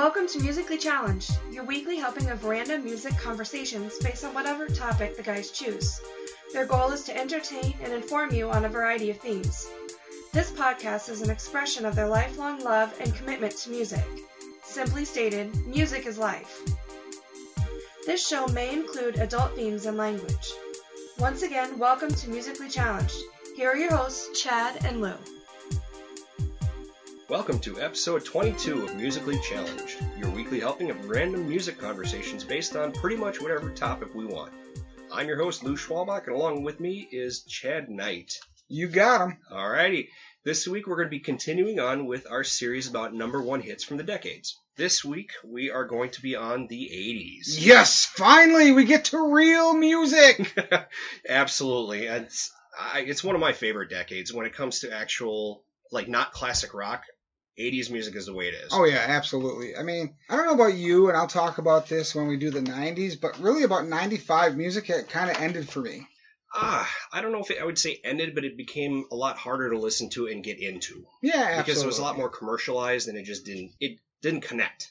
Welcome to Musically Challenged, your weekly helping of random music conversations based on whatever topic the guys choose. Their goal is to entertain and inform you on a variety of themes. This podcast is an expression of their lifelong love and commitment to music. Simply stated, music is life. This show may include adult themes and language. Once again, welcome to Musically Challenged. Here are your hosts, Chad and Lou. Welcome to episode 22 of Musically Challenged, your weekly helping of random music conversations based on pretty much whatever topic we want. I'm your host, Lou Schwalbach, and along with me is Chad Knight. You got him. Alrighty, this week we're going to be continuing on with our series about number one hits from the decades. This week we are going to be on the 80s. Yes, finally we get to real music. Absolutely. It's, I, it's one of my favorite decades when it comes to actual, like, not classic rock. 80s music is the way it is. Oh yeah, absolutely. I mean, I don't know about you, and I'll talk about this when we do the 90s, but really about 95 music it kind of ended for me. Ah, I don't know if it, I would say ended, but it became a lot harder to listen to and get into Yeah, absolutely. because it was a lot more commercialized and it just didn't it didn't connect.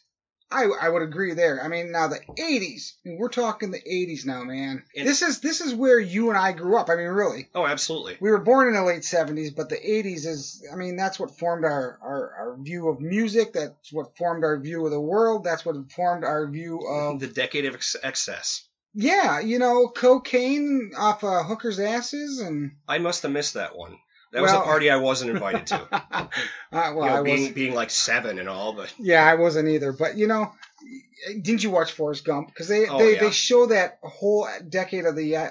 I, I would agree there. I mean, now the 80s. I mean, we're talking the 80s now, man. And- this is this is where you and I grew up. I mean, really. Oh, absolutely. We were born in the late 70s, but the 80s is, I mean, that's what formed our, our, our view of music. That's what formed our view of the world. That's what formed our view of the decade of ex- excess. Yeah, you know, cocaine off uh, hookers' asses, and I must have missed that one. That was a party I wasn't invited to. uh, well, you know, I being was, being like seven and all, but yeah, I wasn't either. But you know, didn't you watch Forrest Gump? Because they Oh, they, yeah. they show that whole decade of the uh,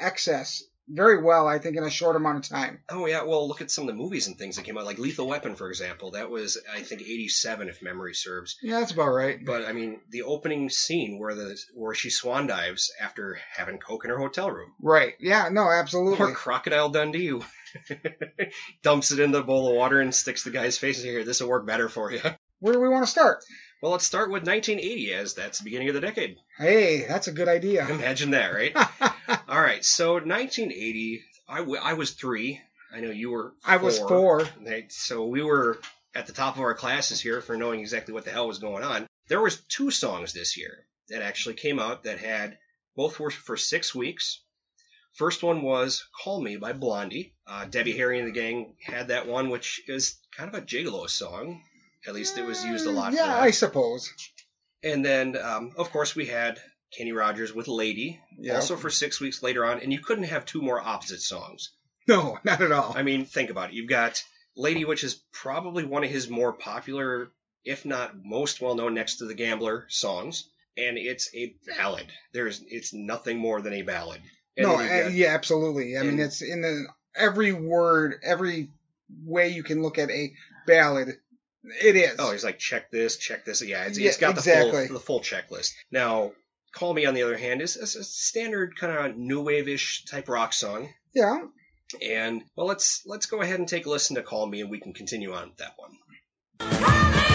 excess very well, I think, in a short amount of time. oh yeah. Well, look at some of the movies and things that came out, like Lethal Weapon, for example. That was I think '87, if memory serves. Yeah, that's about right. But I mean, the opening scene where the where she swan dives after having coke in her hotel room. Right? Yeah, no, absolutely. Or Crocodile Dundee dumps it in the bowl of water and sticks the guy's face in here. This will work better for you. Where do we want to start? Well, let's start with 1980, as that's the beginning of the decade. Hey, that's a good idea. Imagine that, right? All right, so 1980, I, w- I was three. I know you were. I was four. Right, So we were at the top of our classes here for knowing exactly what the hell was going on. There was two songs this year that actually came out that had both were for six weeks. First one was "Call Me" by Blondie. Uh, Debbie Harry and the gang had that one, which is kind of a gigolo song. At least it was used a lot. Yeah, for. I suppose. And then, um, of course, we had Kenny Rogers with "Lady," Yeah. also for six weeks later on. And you couldn't have two more opposite songs. No, not at all. I mean, think about it. You've got Lady, which is probably one of his more popular, if not most well known next to the Gambler songs. And it's a ballad. There's, it's nothing more than a ballad. And no, got- yeah, absolutely. I mean, it's in the every word, every way you can look at a ballad. It is. Oh, he's like, check this, check this. Yeah, it's, Yeah, it's got exactly. the full, the full checklist. Now, Call Me, on the other hand, is, is a standard kind of new wave-ish type rock song. yeah. And well, let's let's go ahead and take a listen to "Call Me," and we can continue on with that one.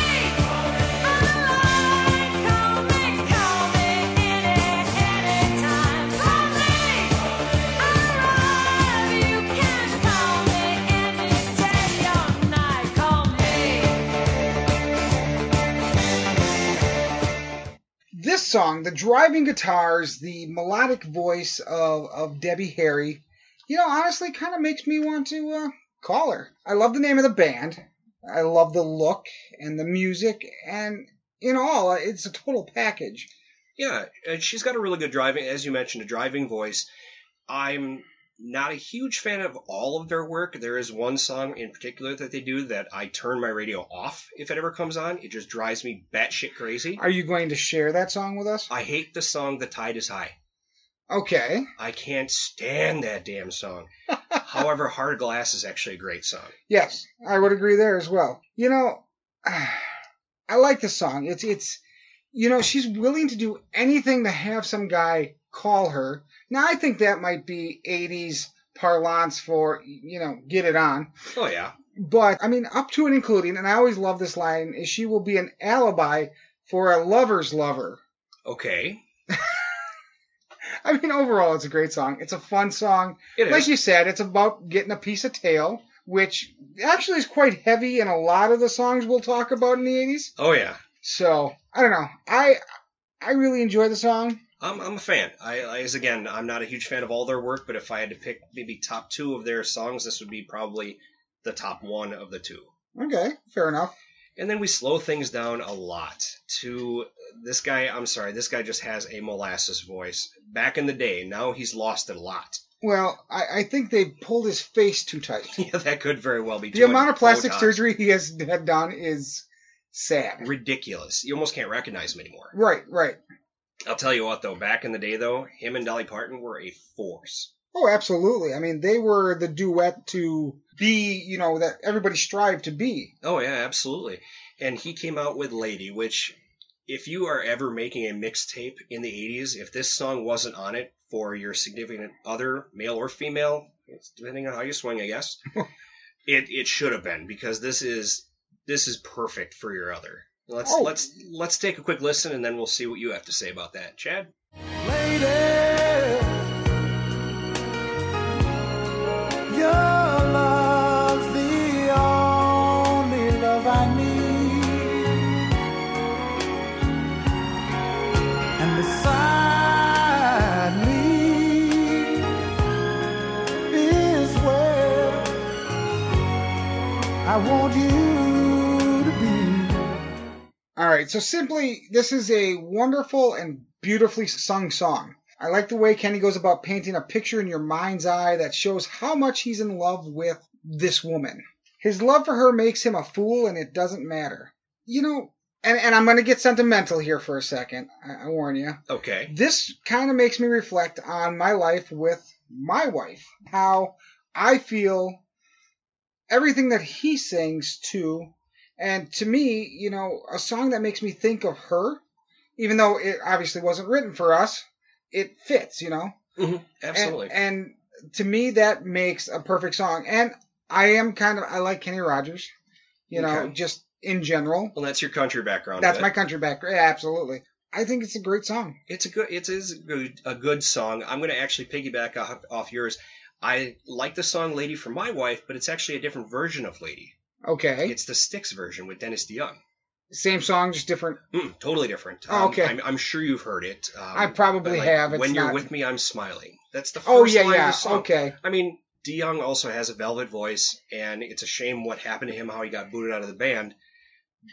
Song, the driving guitars, the melodic voice of, of Debbie Harry, you know, honestly, kind of makes me want to uh, call her. I love the name of the band. I love the look and the music, and in all, it's a total package. Yeah, she's got a really good driving, as you mentioned, a driving voice. I'm not a huge fan of all of their work. There is one song in particular that they do that I turn my radio off if it ever comes on. It just drives me batshit crazy. Are you going to share that song with us? I hate the song "The Tide Is High." Okay. I can't stand that damn song. However, Hard Glass" is actually a great song. Yes, I would agree there as well. You know, I like the song. It's it's you know, she's willing to do anything to have some guy call her. Now I think that might be 80s parlance for, you know, get it on. Oh yeah, But I mean, up to and including, and I always love this line, is she will be an alibi for a lover's lover. okay. I mean, overall, it's a great song. It's a fun song. It is. Like you said, it's about getting a piece of tail, which actually is quite heavy in a lot of the songs we'll talk about in the 80s. Oh yeah. So I don't know. I I really enjoy the song. I'm, I'm a fan. I, I, as again, I'm not a huge fan of all their work, but if I had to pick maybe top two of their songs, this would be probably the top one of the two. Okay, fair enough. And then we slow things down a lot to this guy. I'm sorry, this guy just has a molasses voice. Back in the day, now he's lost it a lot. Well, I, I think they pulled his face too tight. Yeah, that could very well be. The amount of plastic Botox. surgery he has had done is sad. ridiculous. You almost can't recognize him anymore. Right, right. I'll tell you what, though, back in the day, though, him and Dolly Parton were a force. Oh, absolutely. I mean, they were the duet to be, you know, that everybody strived to be. Oh yeah, absolutely. And he came out with "Lady," which, if you are ever making a mixtape in the '80s, if this song wasn't on it for your significant other, male or female, depending on how you swing, I guess, it it should have been because this is this is perfect for your other. Let's Oh. let's let's take a quick listen and then we'll see what you have to say about that, Chad. Lady, your love's the All right, so simply, this is a wonderful and beautifully sung song. I like the way Kenny goes about painting a picture in your mind's eye that shows how much he's in love with this woman. His love for her makes him a fool, and it doesn't matter. You know, and, and I'm going to get sentimental here for a second. I, I warn you. Okay. This kind of makes me reflect on my life with my wife. How I feel everything that he sings to. And to me, you know, a song that makes me think of her, even though it obviously wasn't written for us, it fits, you know? Mhm, Absolutely. And, and to me, that makes a perfect song. And I am kind of, I like Kenny Rogers, you know, Okay. just in general. well, that's your country background. That's my country background. Yeah, absolutely. I think it's a great song. It's a good. It is a good, a good song. I'm going to actually piggyback off, off yours. I like the song "Lady" for my wife, but it's actually a different version of "Lady." Okay. It's the Styx version with Dennis DeYoung. Same song, just different. Mm, totally different. Oh, okay. I'm, I'm sure you've heard it. Um, I probably like, have. It's when you're with me, I'm smiling. That's the first Oh yeah, yeah. Okay. I mean, DeYoung also has a velvet voice, and it's a shame what happened to him, how he got booted out of the band.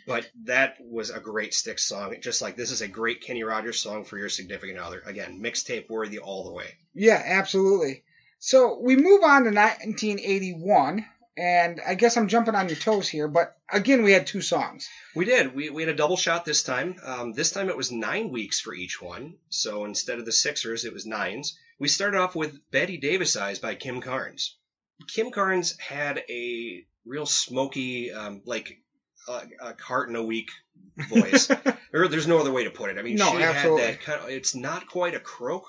But that was a great Styx song. Just like this is a great Kenny Rogers song for your significant other. Again, mixtape worthy all the way. Yeah, absolutely. So we move on to 1981, and I guess I'm jumping on your toes here, but again, we had two songs. We did. We, we had a double shot this time. Um, this time it was nine weeks for each one. So instead of the Sixers, it was nines. We started off with Bette Davis Eyes by Kim Carnes. Kim Carnes had a real smoky, um, like a, a carton a week voice. There- There's no other way to put it. I mean, No, she absolutely. had that kind of, it's not quite a croak,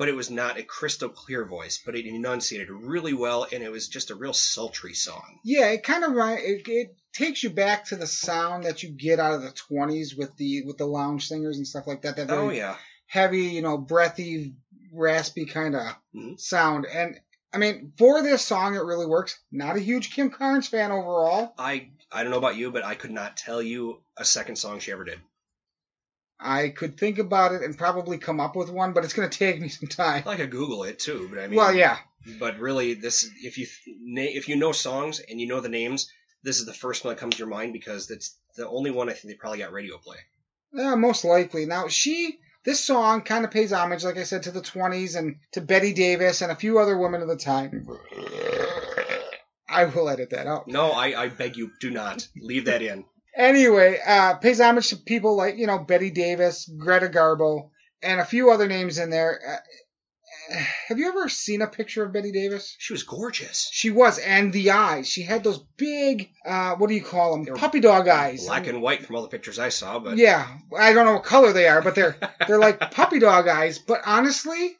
but it was not a crystal clear voice, but it enunciated really well, and it was just a real sultry song. Yeah, it kind of it, it takes you back to the sound that you get out of the 20s with the with the lounge singers and stuff like that. That very Oh, yeah. heavy, you know, breathy, raspy kind of Mhm. sound. And I mean, for this song, it really works. Not a huge Kim Carnes fan overall. I I don't know about you, but I could not tell you a second song she ever did. I could think about it and probably come up with one, but it's going to take me some time. I could Google it too, but I mean, well, yeah. But really, this if you if you know songs and you know the names, this is the first one that comes to your mind because it's the only one I think they probably got radio play. Yeah, most likely. Now she, this song kind of pays homage, like I said, to the 20s and to Bette Davis and a few other women of the time. I will edit that out. No, I, I beg you, do not leave that in. Anyway, uh, pays homage to people like you know Bette Davis, Greta Garbo, and a few other names in there. Uh, have you ever seen a picture of Bette Davis? She was gorgeous, She was, and the eyes. She had those big, uh, what do you call them? Puppy dog eyes. black and white from all the pictures I saw. But Yeah, I don't know what color they are, but they're they're like puppy dog eyes. But honestly,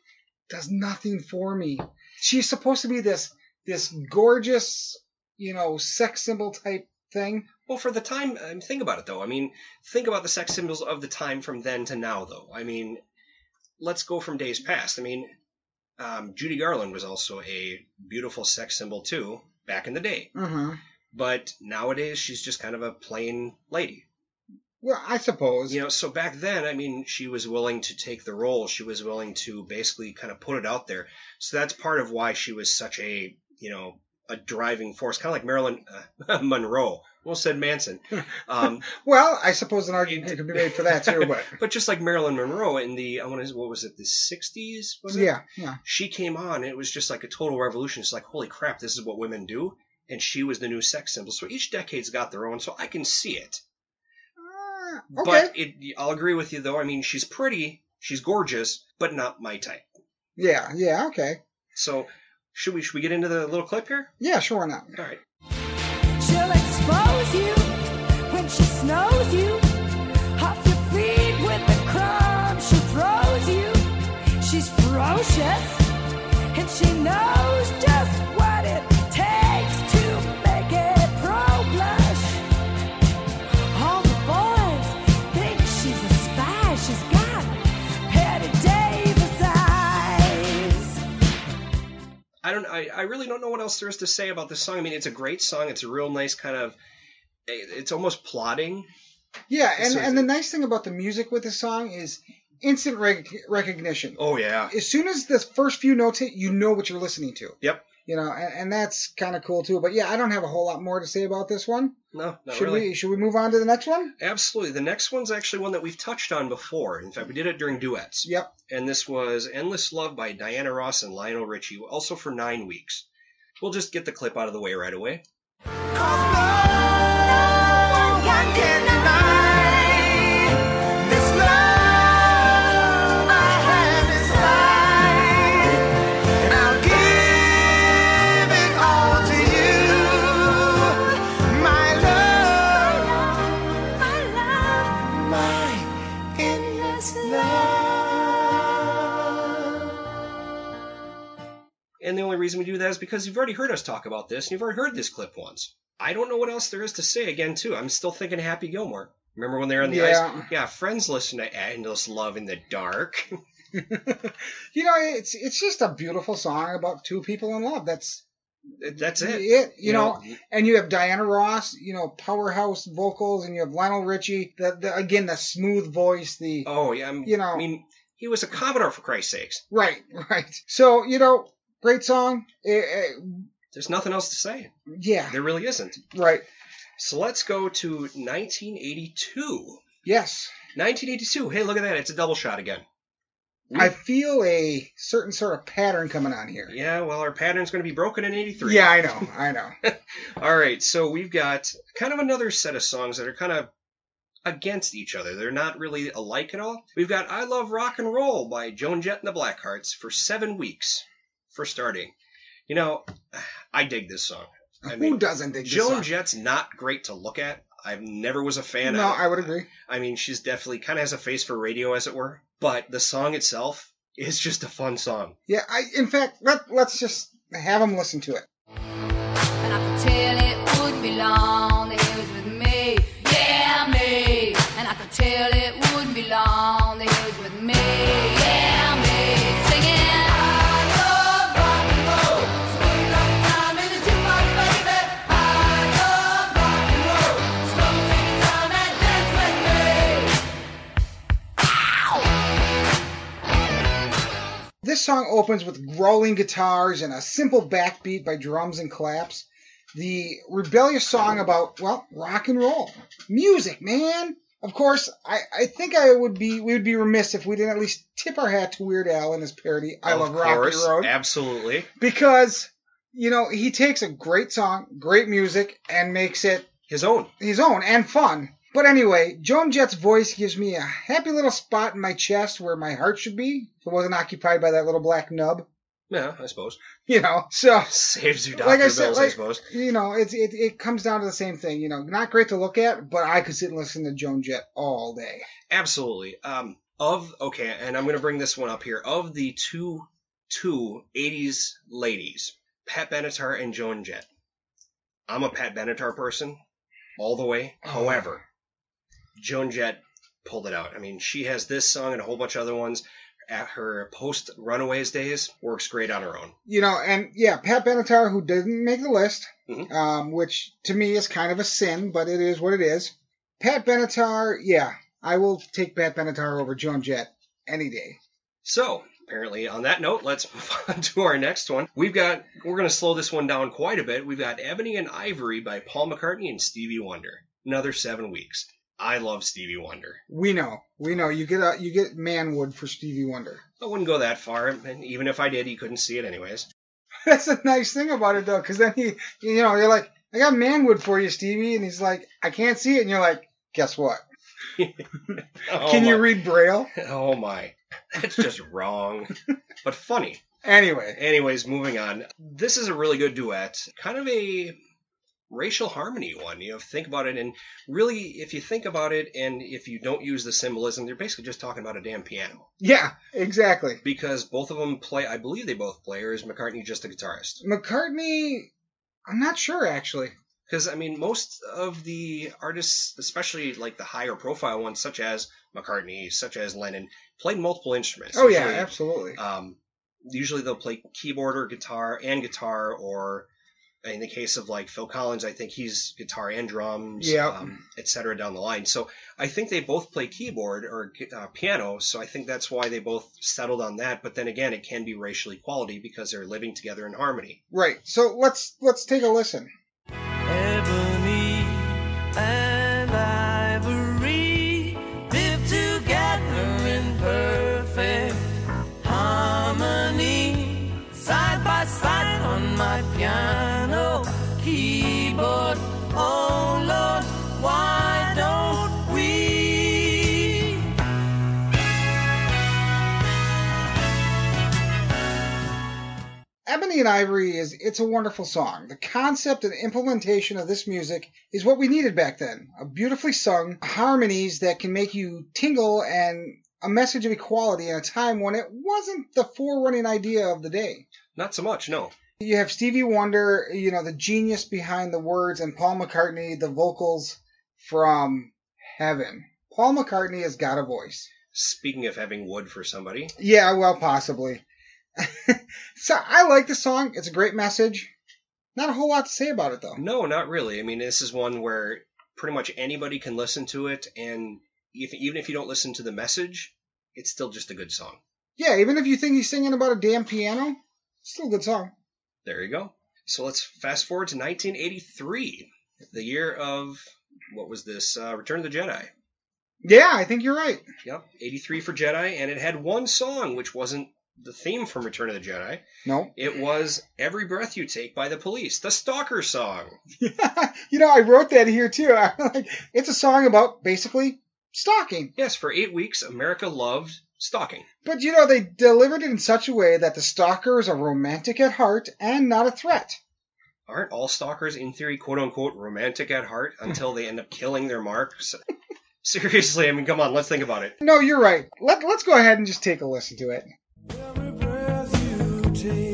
does nothing for me. She's supposed to be this this gorgeous, you know, sex symbol type thing. Well, for the time, I mean, think about it though. I mean, think about the sex symbols of the time from then to now, though. I mean, let's go from days past. I mean, um, Judy Garland was also a beautiful sex symbol too back in the day. Mm-hmm. But nowadays, she's just kind of a plain lady. Well, I suppose. You know, so back then, I mean, she was willing to take the role. She was willing to basically kind of put it out there. So that's part of why she was such a, you know, a driving force, kind of like Marilyn uh, Monroe. Almost said Manson. Um, Well, I suppose an argument could be made for that too, but but just like Marilyn Monroe in the, I want to, what was it, the 60s? Was it? yeah, yeah. She came on, and it was just like a total revolution. It's like, holy crap, this is what women do. And she was the new sex symbol. So each decade's got their own, so I can see it. Ah, okay. But it, I'll agree with you though. I mean, she's pretty, she's gorgeous, but not my type. yeah, yeah, okay. So should we should we get into the little clip here? Yeah, sure, why not? All right. She'll expose you when she snows you. Off your feet with the crumbs she throws you. She's ferocious and she knows I don't. I, I really don't know what else there is to say about this song. I mean, it's a great song. It's a real nice kind of. It's almost plotting. Yeah, and, and the nice thing about the music with the song is instant rec- recognition. Oh yeah. As soon as the first few notes hit, you know what you're listening to. Yep. You know, and, and that's kind of cool too. But yeah, I don't have a whole lot more to say about this one. No, not should really. we should we move on to the next one? Absolutely. The next one's actually one that we've touched on before. In fact, we did it during duets. Yep. And this was "Endless Love" by Diana Ross and Lionel Richie, also for nine weeks. We'll just get the clip out of the way right away. Reason we do that is because you've already heard us talk about this, and you've already heard this clip once. I don't know what else there is to say again, too. I'm still thinking Happy Gilmore. Remember when they were on the Yeah. ice? Yeah, friends listen to Endless Love in the Dark. you know, it's it's just a beautiful song about two people in love. That's That's it. it. You, know, and you have Diana Ross, you know, powerhouse vocals, and you have Lionel Richie. The, the again the smooth voice, the Oh, yeah. I'm- You know- I mean, he was a Commodore, for Christ's sakes. right, right. So you know, great song. Eh, eh, There's nothing else to say. yeah, There really isn't. right. So let's go to 1982. Yes, 1982. Hey, look at that. It's a double shot again. I feel a certain sort of pattern coming on here. Yeah, well, our pattern's going to be broken in 83. Yeah, I know, I know. All right, so we've got kind of another set of songs that are kind of against each other. They're not really alike at all. We've got I Love Rock and Roll by Joan Jett and the Blackhearts for seven weeks for starting. You know, I dig this song. I Who mean, doesn't think this Joan song? Jett's not great to look at. I never was a fan No, of I would agree. I mean, she's definitely kind of has a face for radio, as it were. But the song itself is just a fun song. Yeah, I. In fact, let let's just have them listen to it. And This song opens with growling guitars and a simple backbeat by drums and claps. The rebellious song about, well, rock and roll. Music, man! Of course, I, I think I would be we would be remiss if we didn't at least tip our hat to Weird Al in his parody, I of Love Rocky course, Road. absolutely. Because, you know, he takes a great song, great music, and makes it His own. his own and fun. But anyway, Joan Jett's voice gives me a happy little spot in my chest where my heart should be if it wasn't occupied by that little black nub. Yeah, I suppose. You know, so Saves you like I said, bills, I suppose. you know, it's it, it comes down to the same thing. You know, not great to look at, but I could sit and listen to Joan Jett all day. Absolutely. Um, of okay, and I'm going to bring this one up here. Of the two two 80s ladies, Pat Benatar and Joan Jett. I'm a Pat Benatar person, all the way. Oh. However, Joan Jett pulled it out. I mean, she has this song and a whole bunch of other ones. At her post Runaways days, works great on her own. You know, and yeah, Pat Benatar, who didn't make the list, Mhm. um, which to me is kind of a sin, but it is what it is. Pat Benatar, yeah, I will take Pat Benatar over Joan Jett any day. So, apparently, on that note, let's move on to our next one. We've got, we're going to slow this one down quite a bit. We've got Ebony and Ivory by Paul McCartney and Stevie Wonder. Another seven weeks. I love Stevie Wonder. We know, we know. You get a, you get Manwood for Stevie Wonder. I wouldn't go that far, and even if I did, he couldn't see it anyways. That's a nice thing about it though, because then he, you know, you're like, I got Manwood for you, Stevie, and he's like, I can't see it, and you're like, guess what? Oh Can you read Braille? Oh my. That's just wrong, but funny. Anyway, Anyways, moving on. This is a really good duet. Kind of a racial harmony one. You know, think about it, and really, if you think about it, and if you don't use the symbolism, they're basically just talking about a damn piano. yeah, exactly. Because both of them play, I believe they both play, or is McCartney just a guitarist? McCartney, I'm not sure actually. Because, I mean, most of the artists, especially like the higher profile ones, such as McCartney, such as Lennon, played multiple instruments. Oh yeah, absolutely. Um, usually they'll play keyboard or guitar and guitar, or in the case of like Phil Collins, I think he's guitar and drums, Yeah. um, et cetera, down the line. So I think they both play keyboard or uh, piano, so I think that's why they both settled on that. But then again, it can be racial equality because they're living together in harmony. Right. So let's let's take a listen. And Ivory is It's a Wonderful Song. The concept and implementation of this music is what we needed back then. A beautifully sung harmonies that can make you tingle and a message of equality in a time when it wasn't the forerunning idea of the day. Not so much, no. You have Stevie Wonder, you know, the genius behind the words, and Paul McCartney, the vocals from heaven. Paul McCartney has got a voice. Speaking of having wood for somebody, Yeah, well, possibly. so I like the song. It's a great message. Not a whole lot to say about it though. no, not really. I mean, this is one where pretty much anybody can listen to it, and if, even if you don't listen to the message, it's still just a good song. Yeah, even if you think he's singing about a damn piano, it's still a good song. There you go. So let's fast forward to 1983, the year of what was this? Uh, Return of the Jedi. Yeah, I think you're right. Yep, 83 for Jedi, and it had one song which wasn't the theme from Return of the Jedi. No. It was "Every Breath You Take" by the Police, the Stalker song. you know, I wrote that here too. Like, it's a song about basically stalking. Yes, for eight weeks, America loved stalking. But you know, they delivered it in such a way that the stalker is a romantic at heart and not a threat. Aren't all stalkers, in theory, quote unquote, romantic at heart until they end up killing their marks? Seriously, I mean, come on, let's think about it. No, you're right. Let, let's go ahead and just take a listen to it. Take,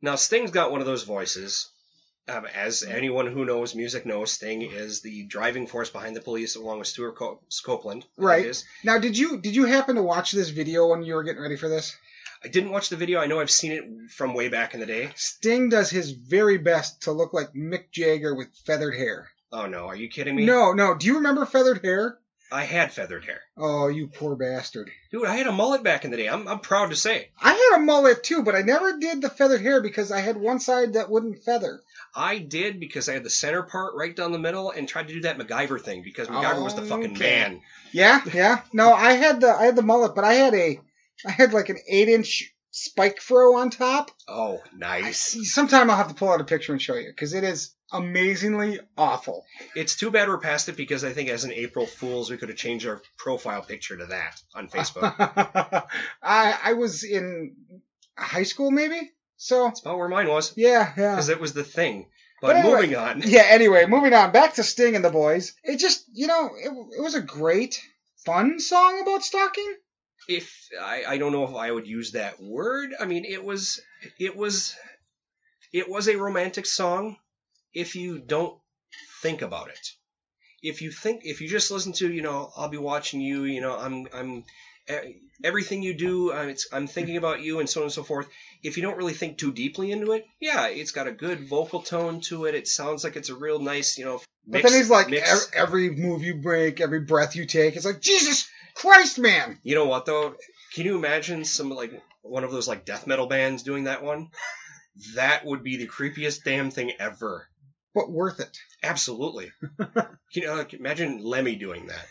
Now, Sting's got one of those voices. Um, as anyone who knows music knows, Sting is the driving force behind the police, along with Stewart Co- Copeland. Right. Now, did you did you happen to watch this video when you were getting ready for this? I didn't watch the video. I know I've seen it from way back in the day. Sting does his very best to look like Mick Jagger with feathered hair. Oh no, are you kidding me? No, no. Do you remember feathered hair? I had feathered hair. Oh, you poor bastard. Dude, I had a mullet back in the day. I'm, I'm proud to say. I had a mullet too, but I never did the feathered hair because I had one side that wouldn't feather. I did because I had the center part right down the middle and tried to do that MacGyver thing because MacGyver was the fucking Okay. man. Yeah, yeah. No, I had the I had the mullet, but I had a I had like an eight inch spike fro on top. Oh, nice. Sometime I'll have to pull out a picture and show you because it is amazingly awful. It's too bad we're past it because I think as an April Fools we could have changed our profile picture to that on Facebook. I I was in high school maybe, so That's about where mine was yeah, yeah. because it was the thing. But, But anyway- moving on. Yeah, anyway, moving on. Back to Sting and the boys. It just, you know, it, it was a great fun song about stalking. if I, I don't know if I would use that word. I mean, it was it was it was a romantic song if you don't think about it. If you think if you just listen to, you know, I'll be watching you, you know, I'm I'm everything you do, I'm, it's, I'm thinking about you and so on and so forth. If you don't really think too deeply into it, yeah, it's got a good vocal tone to it. It sounds like it's a real nice, you know, But then he's like, mix- every move you break, every breath you take, it's like, Jesus Christ, man. You know what though? Can you imagine some like one of those like death metal bands doing that one? That would be the creepiest damn thing ever. But worth it. Absolutely. you know, like, imagine Lemmy doing that.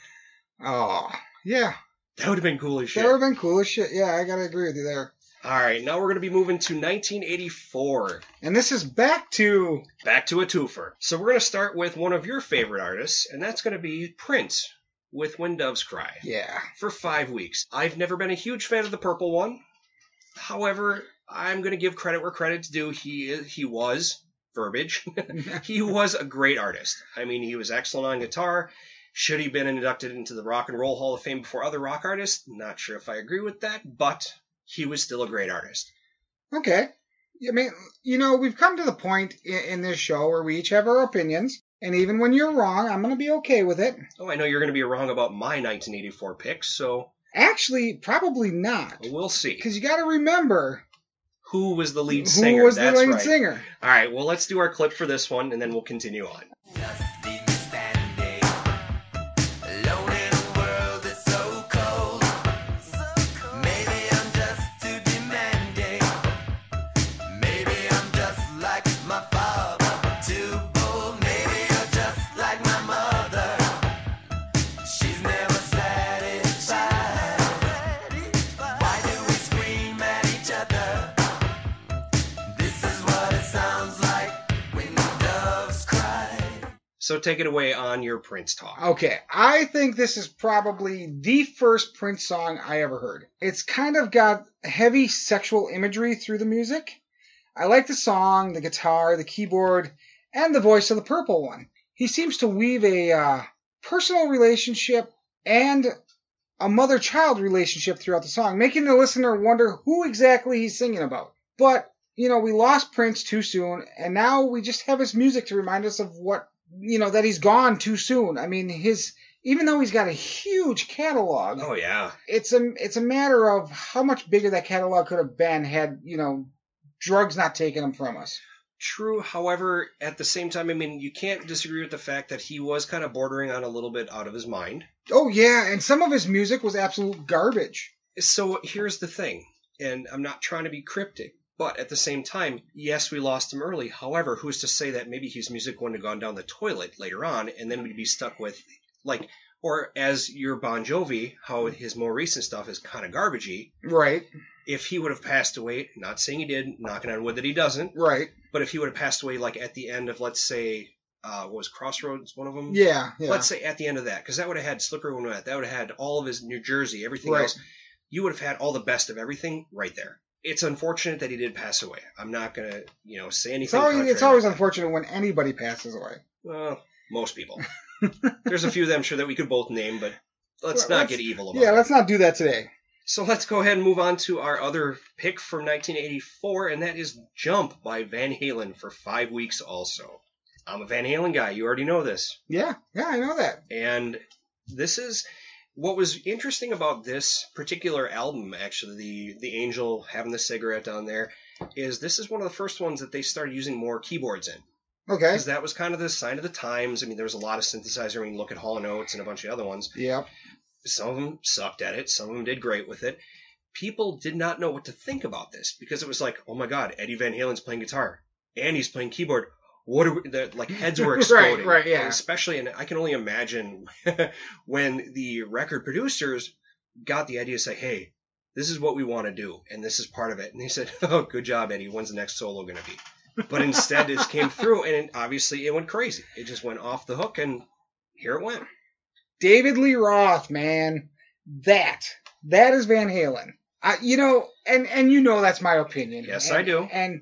Oh, yeah. That would have been cool as shit. That would have been cool as shit. Yeah, I gotta agree with you there. All right, now we're gonna be moving to 1984. And this is back to Back to a twofer. So we're gonna start with one of your favorite artists, and that's gonna be Prince with When Doves Cry. yeah. for five weeks. I've never been a huge fan of the purple one. However, I'm going to give credit where credit's due. He is, he was verbiage. he was a great artist. I mean, he was excellent on guitar. Should he been inducted into the Rock and Roll Hall of Fame before other rock artists? Not sure if I agree with that, but he was still a great artist. Okay. I mean, you know, we've come to the point in, in this show where we each have our opinions, and even when you're wrong, I'm gonna be okay with it. Oh, I know you're going to be wrong about my 1984 pick, so Actually, probably not, we'll see. because you got to remember Who was the lead singer? who was the That's lead right. singer. All right, well, let's do our clip for this one, and then we'll continue on. So take it away on your Prince talk. Okay, I think this is probably the first Prince song I ever heard. It's kind of got heavy sexual imagery through the music. I like the song, the guitar, the keyboard, and the voice of the purple one. He seems to weave a uh, personal relationship and a mother child relationship throughout the song, making the listener wonder who exactly he's singing about. But, you know, we lost Prince too soon, and now we just have his music to remind us of what, you know, that he's gone too soon. I mean, his, even though he's got a huge catalog, Oh yeah, it's a, it's a matter of how much bigger that catalog could have been had, you know, drugs not taken him from us. true. However, at the same time, I mean, you can't disagree with the fact that he was kind of bordering on a little bit out of his mind. Oh yeah, and some of his music was absolute garbage. So here's the thing, and I'm not trying to be cryptic, but at the same time, yes, we lost him early. However, who's to say that maybe his music wouldn't have gone down the toilet later on, and then we'd be stuck with like, or as your Bon Jovi, how his more recent stuff is kind of garbagey. Right, If he would have passed away, not saying he did, knocking on wood that he doesn't, right. but if he would have passed away like at the end of let's say uh what was crossroads one of them Yeah, yeah. let's say at the end of that because that would have had slippery when that that would have had all of his new jersey everything Right. else you would have had all the best of everything right there it's unfortunate that he did pass away i'm not gonna you know say anything It's always, it's always unfortunate when anybody passes away. well most people there's a few of them sure that we could both name but let's Well, not let's- get evil about Yeah, it let's not do that today. so let's go ahead and move on to our other pick from 1984, and that is Jump by Van Halen for five weeks also. I'm a Van Halen guy, you already know this. Yeah, yeah, I know that. And this is what was interesting about this particular album, actually, the, the Angel having the cigarette on there, is this is one of the first ones that they started using more keyboards in. Okay. Because that was kind of the sign of the times. I mean, there was a lot of synthesizer when you look at Hall & Oates and a bunch of other ones. Yep. Some of them sucked at it. Some of them did great with it. People did not know what to think about this because it was like, oh my God, Eddie Van Halen's playing guitar and he's playing keyboard. What are we, the, like heads were exploding. right, right, yeah. And especially, and I can only imagine when the record producers got the idea to say, hey, this is what we want to do and this is part of it. And they said, oh, good job, Eddie. When's the next solo going to be? But instead, it came through and it, obviously it went crazy. It just went off the hook and here it went. David Lee Roth, man. That. That is Van Halen. I, you know, and, and you know that's my opinion. Yes, And- I do. And,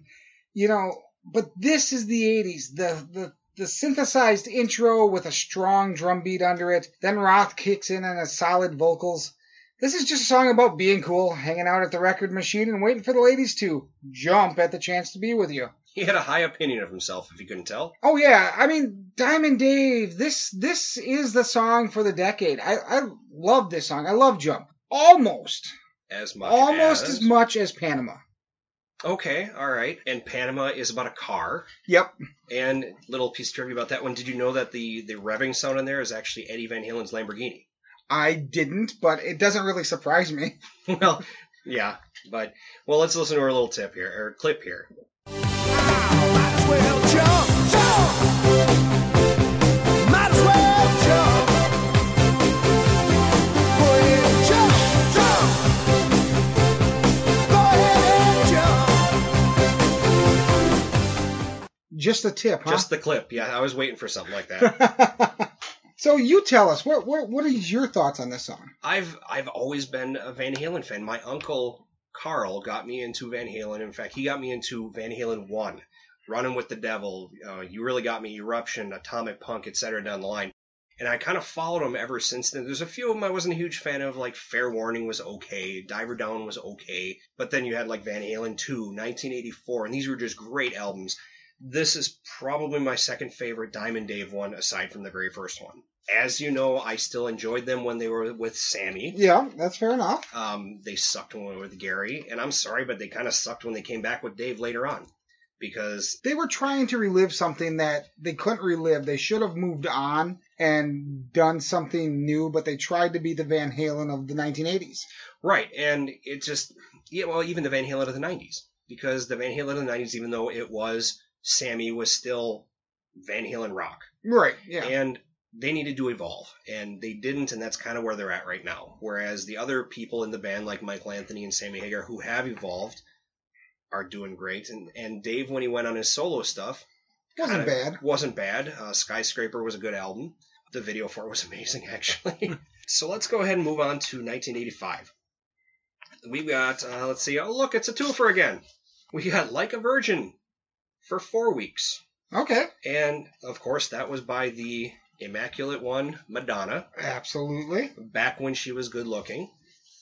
you know, but this is the 80s. The, the the synthesized intro with a strong drum beat under it. Then Roth kicks in on his solid vocals. This is just a song about being cool, hanging out at the record machine, and waiting for the ladies to jump at the chance to be with you. He had a high opinion of himself, if you couldn't tell. Oh yeah, I mean Diamond Dave. This this is the song for the decade. I I love this song. I love Jump almost As much almost as, as much as Panama. Okay, all right. And Panama is about a car. Yep. And little piece of trivia about that one. Did you know that the the revving sound in there is actually Eddie Van Halen's Lamborghini? I didn't, but it doesn't really surprise me. well, yeah, but well, let's listen to our little tip here or clip here. Ah, might Just the tip, huh? Just the clip. Yeah, I was waiting for something like that. so you tell us what what what are your thoughts on this song? I've I've always been a Van Halen fan. My uncle Carl got me into Van Halen. In fact, he got me into Van Halen one, Running with the Devil. Uh, you really got me Eruption, Atomic Punk, etc. Down the line. And I kind of followed them ever since then. There's a few of them I wasn't a huge fan of, like Fair Warning was okay, Diver Down was okay, but then you had like Van Halen 2, 1984, and these were just great albums. This is probably my second favorite Diamond Dave one, aside from the very first one. As you know, I still enjoyed them when they were with Sammy. Yeah, that's fair enough. Um, they sucked when they were with Gary, and I'm sorry, but they kind of sucked when they came back with Dave later on. Because, They were trying to relive something that they couldn't relive. They should have moved on and done something new, but they tried to be the Van Halen of the 1980s. right, and it just, yeah, well, even the Van Halen of the 90s. Because the Van Halen of the 90s, even though it was Sammy, was still Van Halen rock. Right. Yeah. and they needed to evolve and they didn't and that's kind of where they're at right now whereas the other people in the band like michael anthony and sammy hagar who have evolved are doing great and and dave when he went on his solo stuff Wasn't bad. wasn't bad uh, skyscraper was a good album the video for it was amazing actually so let's go ahead and move on to 1985 we've got uh, let's see oh look it's a twofer again we got like a virgin for four weeks Okay. and of course, that was by the immaculate one, Madonna, Absolutely. back when she was good looking.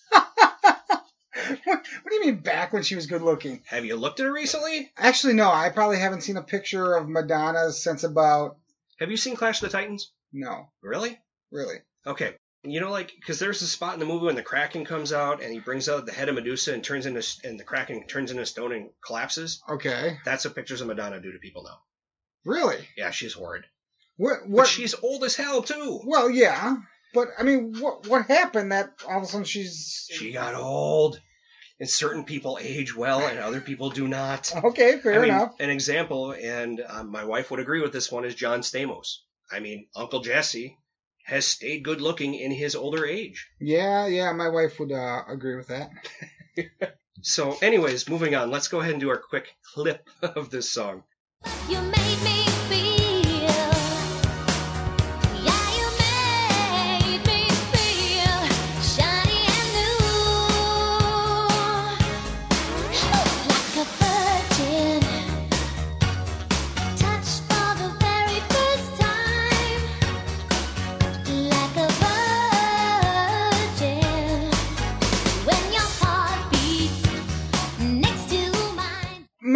what, what do you mean back when she was good looking? Have you looked at her recently? Actually, no. I probably haven't seen a picture of Madonna since about Have you seen Clash of the Titans? no, Really? really. Okay. You know, like, because there's a spot in the movie when the Kraken comes out and he brings out the head of Medusa and turns into, and the Kraken turns into stone and collapses. Okay. That's what pictures of Madonna do to people now. Really? Yeah, she's horrid. What? But she's old as hell too. well, yeah. But I mean, what what happened that all of a sudden she's She got old. And certain people age well and other people do not. okay? Fair I mean, enough. An example, and um, my wife would agree with this one, is John Stamos. I mean, Uncle Jesse has stayed good looking in his older age. Yeah, yeah. My wife would uh, agree with that. So, anyways, moving on. Let's go ahead and do our quick clip of this song.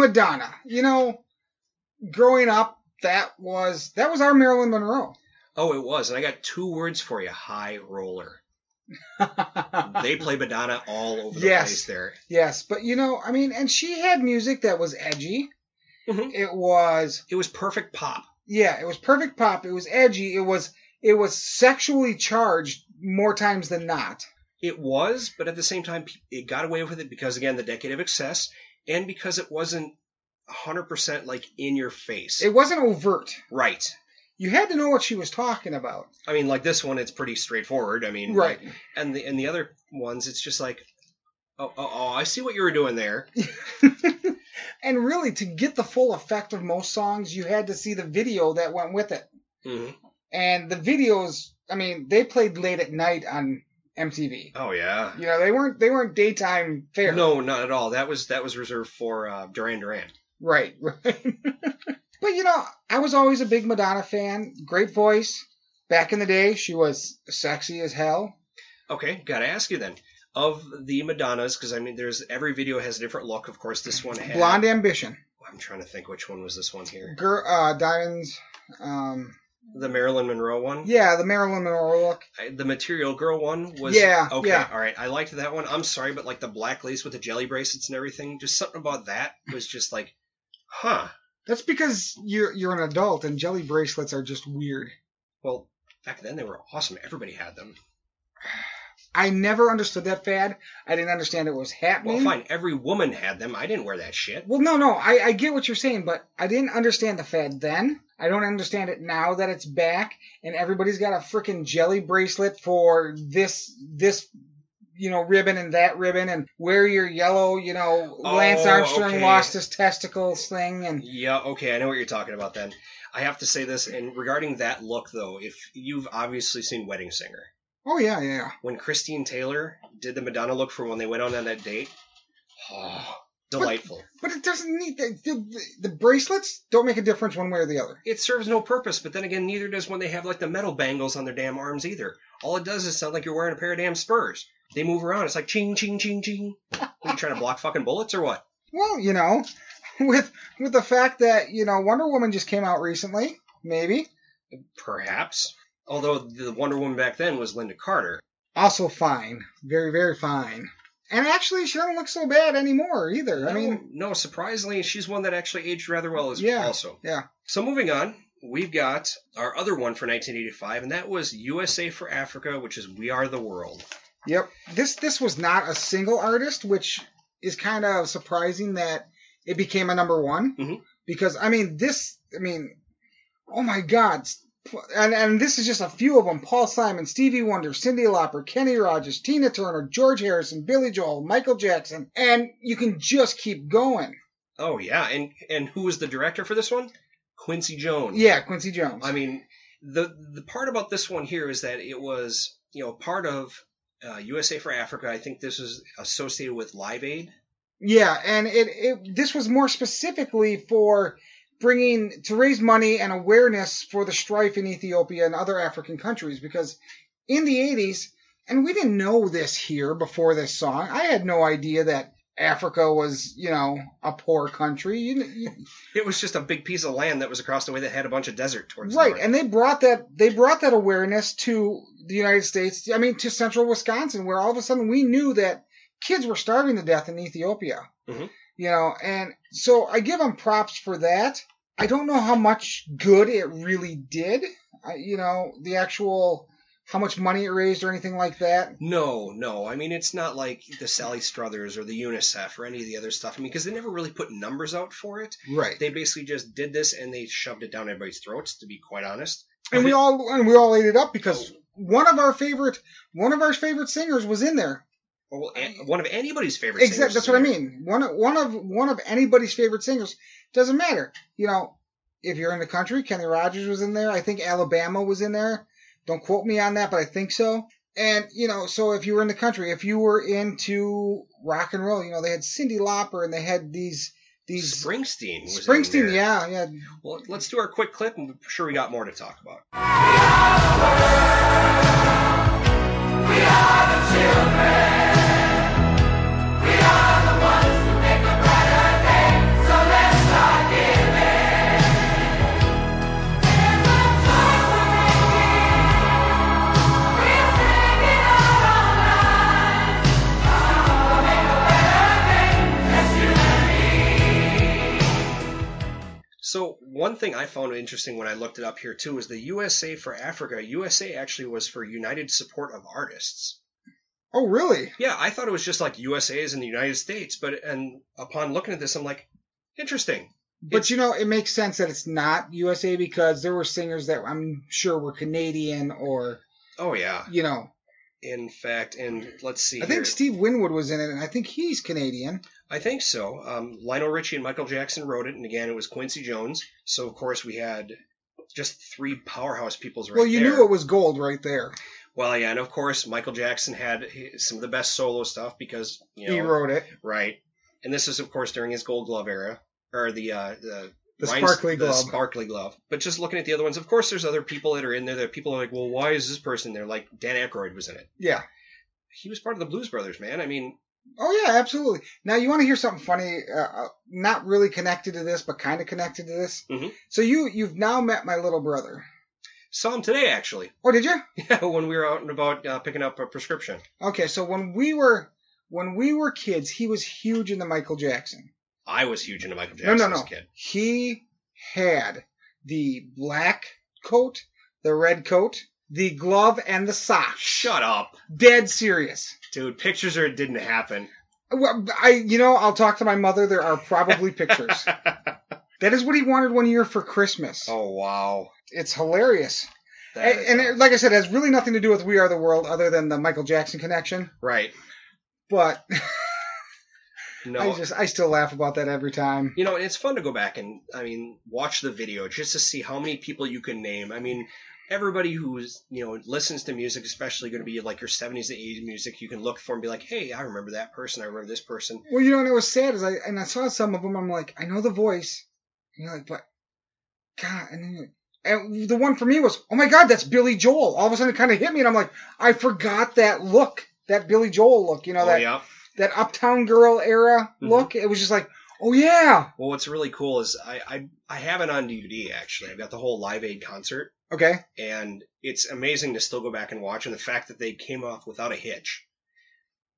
Madonna. You know, growing up, that was that was our Marilyn Monroe. Oh, it was. And I got two words for you high roller. They play Madonna all over the Yes. place there. yes, but you know, I mean, and she had music that was edgy. Mhm. It was It was perfect pop. yeah, it was perfect pop. It was edgy. It was it was sexually charged more times than not. It was, but at the same time, it got away with it because, again, the decade of excess, and because it wasn't 100% like in your face. It wasn't overt. right. You had to know what she was talking about. I mean, like this one, it's pretty straightforward. I mean, Right. like- and the and the other ones, it's just like, oh, oh, oh, I see what you were doing there. and really, to get the full effect of most songs, you had to see the video that went with it. hmm And the videos, I mean, they played late at night on MTV. Oh yeah. You know, they weren't they weren't daytime fare. No, not at all. That was that was reserved for uh, Duran Duran. Right, right. But you know, I was always a big Madonna fan. Great voice. Back in the day, she was sexy as hell. Okay, gotta ask you then. Of the Madonnas, because I mean, there's every video has a different look. Of course, this one had. Blonde Ambition. I'm trying to think which one was this one here. Girl, uh, Diamonds. Um, The Marilyn Monroe one. yeah, the Marilyn Monroe look. I- The Material Girl one was. Yeah, Okay. yeah. All right. I liked that one. I'm sorry, but like the black lace with the jelly bracelets and everything, just something about that was just like, huh. That's because you're you're an adult and jelly bracelets are just weird. Well, back then they were awesome. Everybody had them. I never understood that fad. I didn't understand it was happening. Well, fine. Every woman had them. I didn't wear that shit. Well, no, no, I, I get what you're saying, but I didn't understand the fad then. I don't understand it now that it's back and everybody's got a freaking jelly bracelet for this this you know ribbon and that ribbon and wear your yellow you know Lance Oh, Armstrong okay. lost his testicles thing and Yeah, okay, I know what you're talking about then. I have to say this, and regarding that look though, if you've obviously seen Wedding Singer, oh yeah yeah yeah. when Christine Taylor did the Madonna look for when they went on that date, oh, delightful. But it doesn't need the, the the bracelets don't make a difference one way or the other. It serves no purpose, but then again, neither does when they have like the metal bangles on their damn arms either. All it does is sound like you're wearing a pair of damn spurs. They move around. It's like ching ching ching ching. Are you trying to block fucking bullets or what? Well, you know, with with the fact that you know Wonder Woman just came out recently, maybe Perhaps. Although the Wonder Woman back then was Lynda Carter. also fine, very very fine. And actually, she doesn't look so bad anymore either. I mean, no, surprisingly, she's one that actually aged rather well as Yeah. also. yeah. So moving on, we've got our other one for 1985, and that was USA for Africa, which is We Are the World. Yep. This this was not a single artist, which is kind of surprising that it became a number one. Mhm. Because I mean, this I mean, oh my God. And and this is just a few of them: Paul Simon, Stevie Wonder, Cyndi Lauper, Kenny Rogers, Tina Turner, George Harrison, Billy Joel, Michael Jackson, and you can just keep going. Oh yeah, and and who was the director for this one? Quincy Jones. Yeah, Quincy Jones. I mean, the the part about this one here is that it was you know part of uh, USA for Africa. I think this is associated with Live Aid. Yeah, and it, it this was more specifically for bringing to raise money and awareness for the strife in Ethiopia and other African countries because in the 80s and we didn't know this here before this song. I had no idea that Africa was, you know, a poor country. You, you, It was just a big piece of land that was across the way that had a bunch of desert towards right, north. and they brought that they brought that awareness to the United States. I mean, to central Wisconsin, where all of a sudden we knew that kids were starving to death in Ethiopia. Mhm. You know, and so I give them props for that. I don't know how much good it really did. I, you know, the actual how much money it raised or anything like that. No, no. I mean, it's not like the Sally Struthers or the UNICEF or any of the other stuff. I mean, because they never really put numbers out for it. Right. They basically just did this and they shoved it down everybody's throats. To be quite honest. and we all and we all ate it up because oh. one of our favorite one of our favorite singers was in there. Well, an- one of anybody's favorite. Exactly. singers That's what I mean. One of one of one of anybody's favorite singers doesn't matter. You know, if you're in the country, Kenny Rogers was in there. I think Alabama was in there. Don't quote me on that, but I think so. And you know, so if you were in the country, if you were into rock and roll, you know, they had Cyndi Lauper and they had these these Springsteen was in Springsteen. there. Yeah, yeah. Well, let's do our quick clip, and I'm sure we got more to talk about. So one thing I found interesting when I looked it up here too is the USA for Africa. USA actually was for United Support of Artists. Oh, really? Yeah, I thought it was just like USA is in the United States, but and upon looking at this, I'm like, interesting. But It's- you know, it makes sense that it's not USA because there were singers that I'm sure were Canadian or Oh yeah, you know. in fact, and let's see. I think. Steve Winwood was in it, and I think he's Canadian. I think so. Um, Lionel Richie and Michael Jackson wrote it, and again, it was Quincy Jones. So of course we had just three powerhouse peoples right well, you there. knew it was gold right there. Well, yeah, and of course Michael Jackson had some of the best solo stuff because you know he wrote it. right, and this is of course during his Gold Glove era or the uh, the The sparkly the glove. sparkly glove. But just looking at the other ones, of course, there's other people that are in there. That people are like, well, why is this person there? Like Dan Aykroyd was in it. Yeah. He was part of the Blues Brothers, man. I mean, Oh yeah, absolutely. Now you want to hear something funny? Uh, uh, not really connected to this, but kind of connected to this. Mhm. So you you've now met my little brother. saw him today actually. Oh, did you? Yeah, when we were out and about uh, picking up a prescription. Okay, so when we were when we were kids, he was huge into Michael Jackson. I was huge into Michael No, Jackson no, no. a kid. He had the black coat, the red coat, the glove, and the sock. Shut up, Dead serious. dude. Pictures or it didn't happen. Well, I, you know, I'll talk to my mother. There are probably pictures. that is what he wanted one year for Christmas. oh wow. It's hilarious. And, and it, like I said, it has really nothing to do with We Are the World other than the Michael Jackson connection. right. But No. I just, I still laugh about that every time. You know, it's fun to go back and, I mean, watch the video just to see how many people you can name. I mean, everybody who's, you know, listens to music, especially going to be like your 70s and 80s music, you can look for and be like, hey, I remember that person. I remember this person. Well, you know, and it was sad as I, and I saw some of them, I'm like, I know the voice. And you're like, but, God, and then you're like, and the one for me was, oh my God, that's Billy Joel. All of a sudden it kind of hit me and I'm like, I forgot that look, that Billy Joel look, you know, oh, that, yeah. that Uptown Girl era Mhm. look. It was just like, oh yeah. Well, what's really cool is I, I, I have it on DVD, actually. I've got the whole Live Aid concert. Okay. and it's amazing to still go back and watch and the fact that they came off without a hitch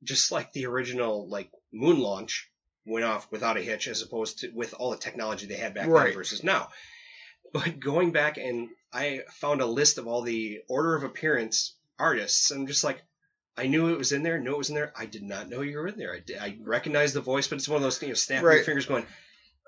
just like the original like moon launch went off without a hitch as opposed to with all the technology they had back Right. then versus now but going back and i found a list of all the order of appearance artists and i'm just like I knew it was in there. Knew it was in there. I did not know you were in there. I, did, I recognized the voice, but it's one of those things. You know, snapping your Right. fingers, going,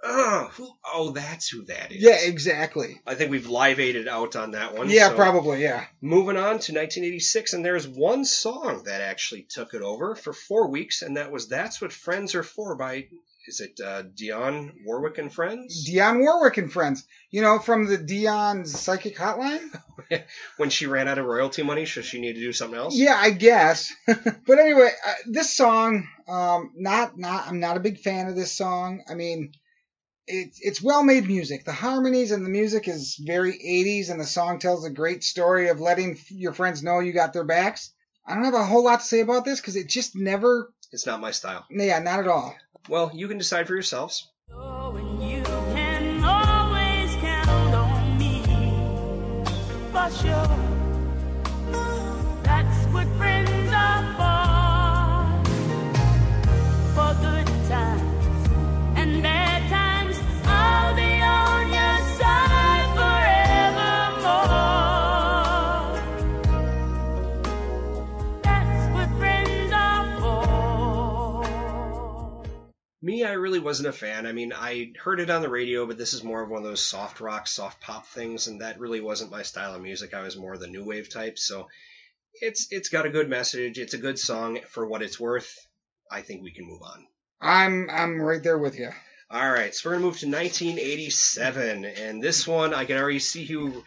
"Oh, who, oh, that's who that is." Yeah, exactly. I think we've live aided out on that one. Yeah, so- probably. Yeah. Moving on to 1986, and there's one song that actually took it over for four weeks, and that was "That's What Friends Are For" by is it uh, Dionne Warwick and Friends? Dionne Warwick and friends. You know, from the Dionne's psychic hotline. when she ran out of royalty money, so she needed to do something else. Yeah, I guess. but anyway, uh, this song, um, not not. I'm not a big fan of this song. I mean, it's it's well made music. The harmonies and the music is very 80s, and the song tells a great story of letting your friends know you got their backs. I don't have a whole lot to say about this because it just never. It's not my style. Yeah, not at all. Well, you can decide for yourselves. And you really wasn't a fan. I mean, I heard it on the radio, but this is more of one of those soft rock, soft pop things, and that really wasn't my style of music. I was more the new wave type. So it's it's got a good message. It's a good song for what it's worth. I think we can move on. I'm I'm right there with you. All right, so we're gonna move to 1987, and this one I can already see you,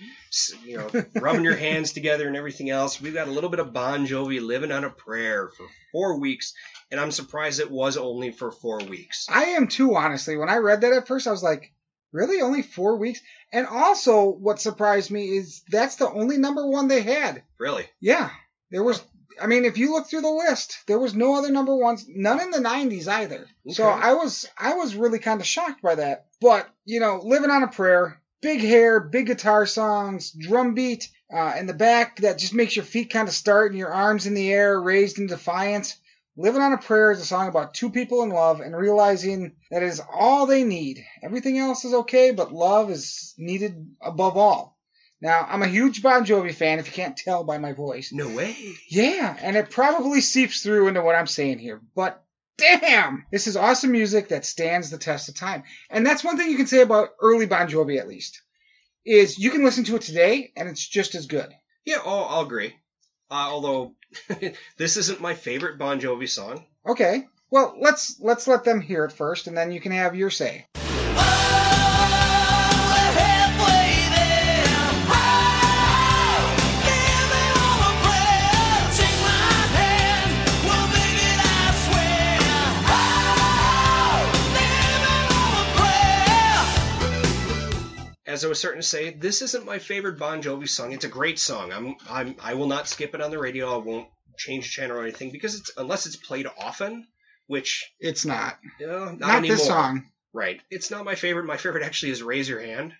you know, rubbing your hands together and everything else. We've got a little bit of Bon Jovi living on a prayer for four weeks, and I'm surprised it was only for four weeks. I am too, honestly. When I read that at first, I was like, really? Only four weeks? And also, what surprised me is that's the only number one they had. Really? Yeah. There was, I mean, if you look through the list, there was no other number ones, none in the 90s either. So I was, I was really kind of shocked by that. But, you know, Living on a Prayer, big hair, big guitar songs, drum beat, uh, in the back that just makes your feet kind of start and your arms in the air, raised in defiance. Living on a Prayer is a song about two people in love and realizing that it is all they need. Everything else is okay, but love is needed above all. Now, I'm a huge Bon Jovi fan, if you can't tell by my voice. No way. Yeah, and it probably seeps through into what I'm saying here, but damn! This is awesome music that stands the test of time. And that's one thing you can say about early Bon Jovi, at least, is you can listen to it today and it's just as good. Yeah, oh, I'll agree. Uh, although this isn't my favorite Bon Jovi song. Okay, well, let's let's let them hear it first, and then you can have your say. As I was starting to say, this isn't my favorite Bon Jovi song. It's a great song. I'm, I'm, I will not skip it on the radio. I won't change the channel or anything because it's unless it's played often, which It's not. you know, not, Not, anymore. this song. Right. It's not my favorite. My favorite actually is Raise Your Hand,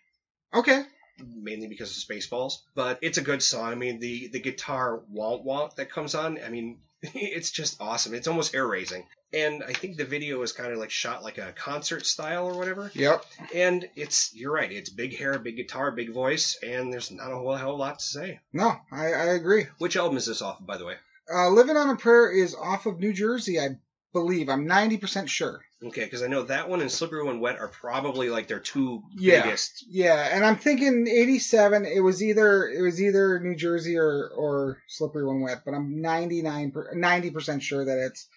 Okay. mainly because of Spaceballs. But it's a good song. I mean, the the guitar womp womp that comes on. I mean, it's just awesome. It's almost hair raising. And I think the video is kind of like shot like a concert style or whatever. Yep. And it's you're right. It's big hair, big guitar, big voice, and there's not a whole hell lot to say. No, I, I agree. Which album is this off, of, by the way? Uh, Living on a Prayer is off of New Jersey, I believe. I'm 90% sure. Okay, because I know that one and Slippery When Wet are probably like their two Yeah. biggest. Yeah, and I'm thinking 87. It was either it was either New Jersey or or Slippery When Wet, but I'm 99 90 percent sure that it's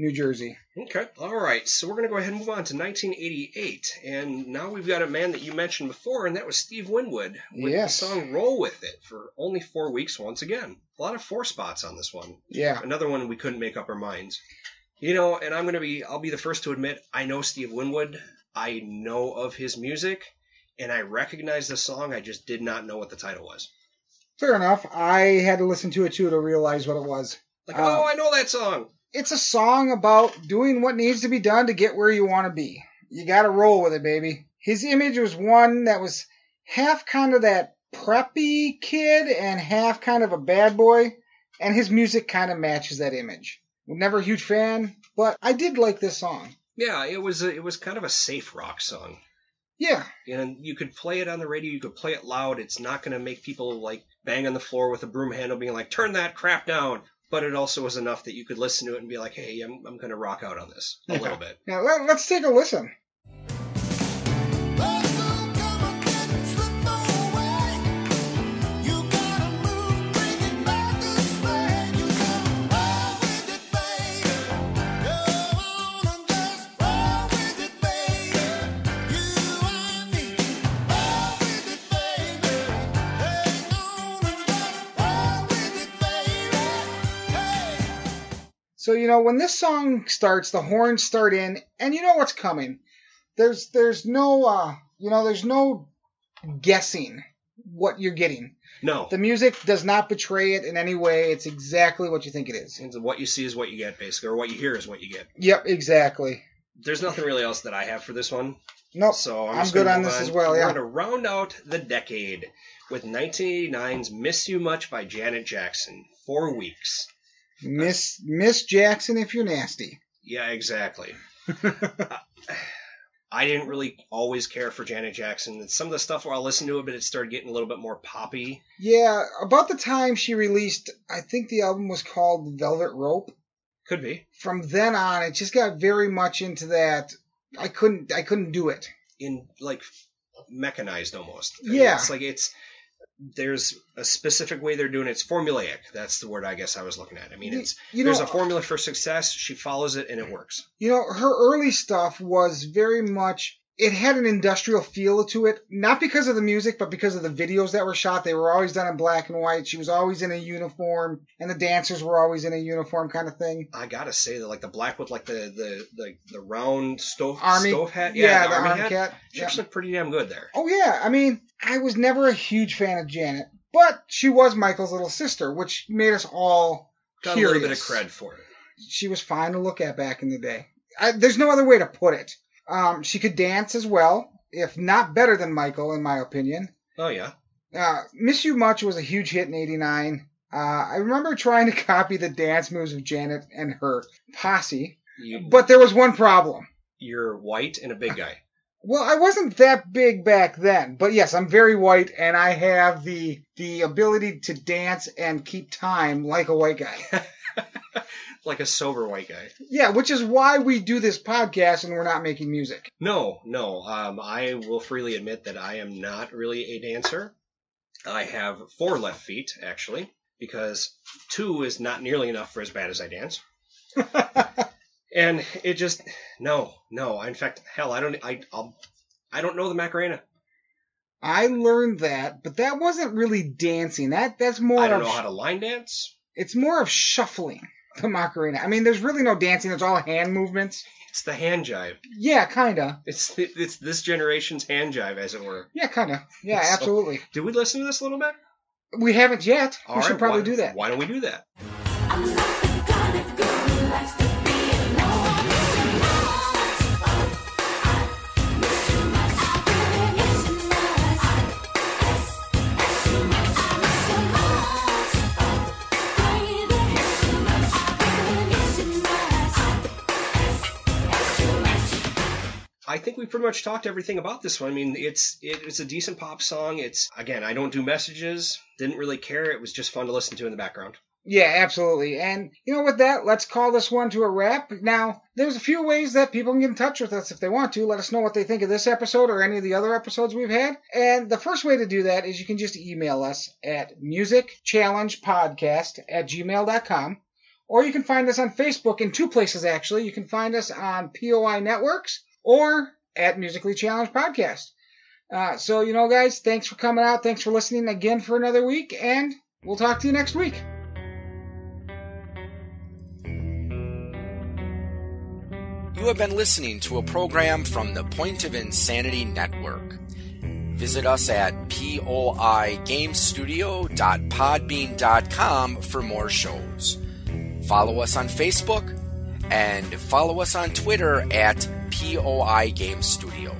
New Jersey. Okay, all right. So we're gonna go ahead and move on to 1988, and now we've got a man that you mentioned before, and that was Steve Winwood with Yes. the song "Roll with It" for only four weeks. Once again, a lot of four spots on this one. Yeah. Another one we couldn't make up our minds. You know, and I'm gonna be I'll be the first to admit I know Steve Winwood. I know of his music, and I recognize the song. I just did not know what the title was. Fair enough. I had to listen to it too to realize what it was. Like, Uh, oh, I know that song. It's a song about doing what needs to be done to get where you want to be. You got to roll with it, baby. His image was one that was half kind of that preppy kid and half kind of a bad boy, and his music kind of matches that image. Never a huge fan, but I did like this song. Yeah, it was a, it was kind of a safe rock song. Yeah, and you could play it on the radio. You could play it loud. It's not going to make people like bang on the floor with a broom handle, being like, "Turn that crap down." But it also was enough that you could listen to it and be like, "Hey, I'm I'm going to rock out on this a Yeah. little bit." now let, let's take a listen. So you know when this song starts, the horns start in, and you know what's coming. There's there's no uh you know there's no guessing what you're getting. No, The music does not betray it in any way. It's exactly what you think it is. It's what you see is what you get, basically, or what you hear is what you get. Yep, exactly. There's nothing really else that I have for this one, Nope. so I'm, I'm good on this as well, We're going to round out the decade with 1989's "Miss You Much" by Janet Jackson. Four weeks. Miss Miss Jackson, if you're nasty. Yeah, exactly. I didn't really always care for Janet Jackson. Some of the stuff where I listened to it, but it started getting a little bit more poppy. Yeah, about the time she released, I think the album was called Velvet Rope. Could be From then on, it just got very much into that. I couldn't, I couldn't do it. in like mechanized almost. Yeah. it's like it's there's a specific way they're doing it. It's formulaic. That's the word I guess I was looking at. I mean, it's you know, there's a formula for success. She follows it and it works. You know, her early stuff was very much. It had an industrial feel to it, not because of the music, but because of the videos that were shot. They were always done in black and white. She was always in a uniform, and the dancers were always in a uniform kind of thing. I gotta say that like the black with like the the the, the round stove Army, stove hat. yeah, the, army, hat. cat. She yeah. looked pretty damn good there. Oh yeah, I mean, I was never a huge fan of Janet, but she was Michael's little sister, which made us all Got curious. a little bit of cred for it. She was fine to look at back in the day. I, there's no other way to put it. Um, she could dance as well, if not better than Michael, in my opinion. Oh yeah. Uh, Miss You Much was a huge hit in '89. Uh, I remember trying to copy the dance moves of Janet and her posse, You, but there was one problem. you're white and a big guy. Well, I wasn't that big back then, but yes, I'm very white and I have the the ability to dance and keep time like a white guy. like a sober white guy. Yeah, which is why we do this podcast and we're not making music. No, no. Um, I will freely admit that I am not really a dancer. I have four left feet, actually, because two is not nearly enough for as bad as I dance. And it just no, no. In fact, hell, I don't. I I'll, I don't know the Macarena. I learned that, but that wasn't really dancing. That that's more I don't of know how to line dance. it's more of shuffling. The Macarena. I mean, there's really no dancing. It's all hand movements. It's the hand jive. Yeah, kinda. It's it's this generation's hand jive, as it were. Yeah, kinda. Yeah, So- absolutely. Did we listen to this a little bit? We haven't yet. All we should right, probably why- do that. Why don't we do that? I think pretty much talked everything about this one. I mean, it's it, it's a decent pop song. It's again, I don't do messages. Didn't really care. It was just fun to listen to in the background. Yeah, absolutely. And you know, with that, let's call this one to a wrap. Now, there's a few ways that people can get in touch with us if they want to. Let us know what they think of this episode or any of the other episodes we've had. And the first way to do that is you can just email us at musicchallengepodcast at gmail.com. Or you can find us on Facebook in two places, actually. You can find us on POI Networks or at Musically Challenged Podcast. Uh, so, you know, guys, thanks for coming out. Thanks for listening again for another week. And we'll talk to you next week. You have been listening to a program from the Point of Insanity Network. Visit us at poigamestudio.podbean.com for more shows. Follow us on Facebook and follow us on Twitter at POI Game Studio.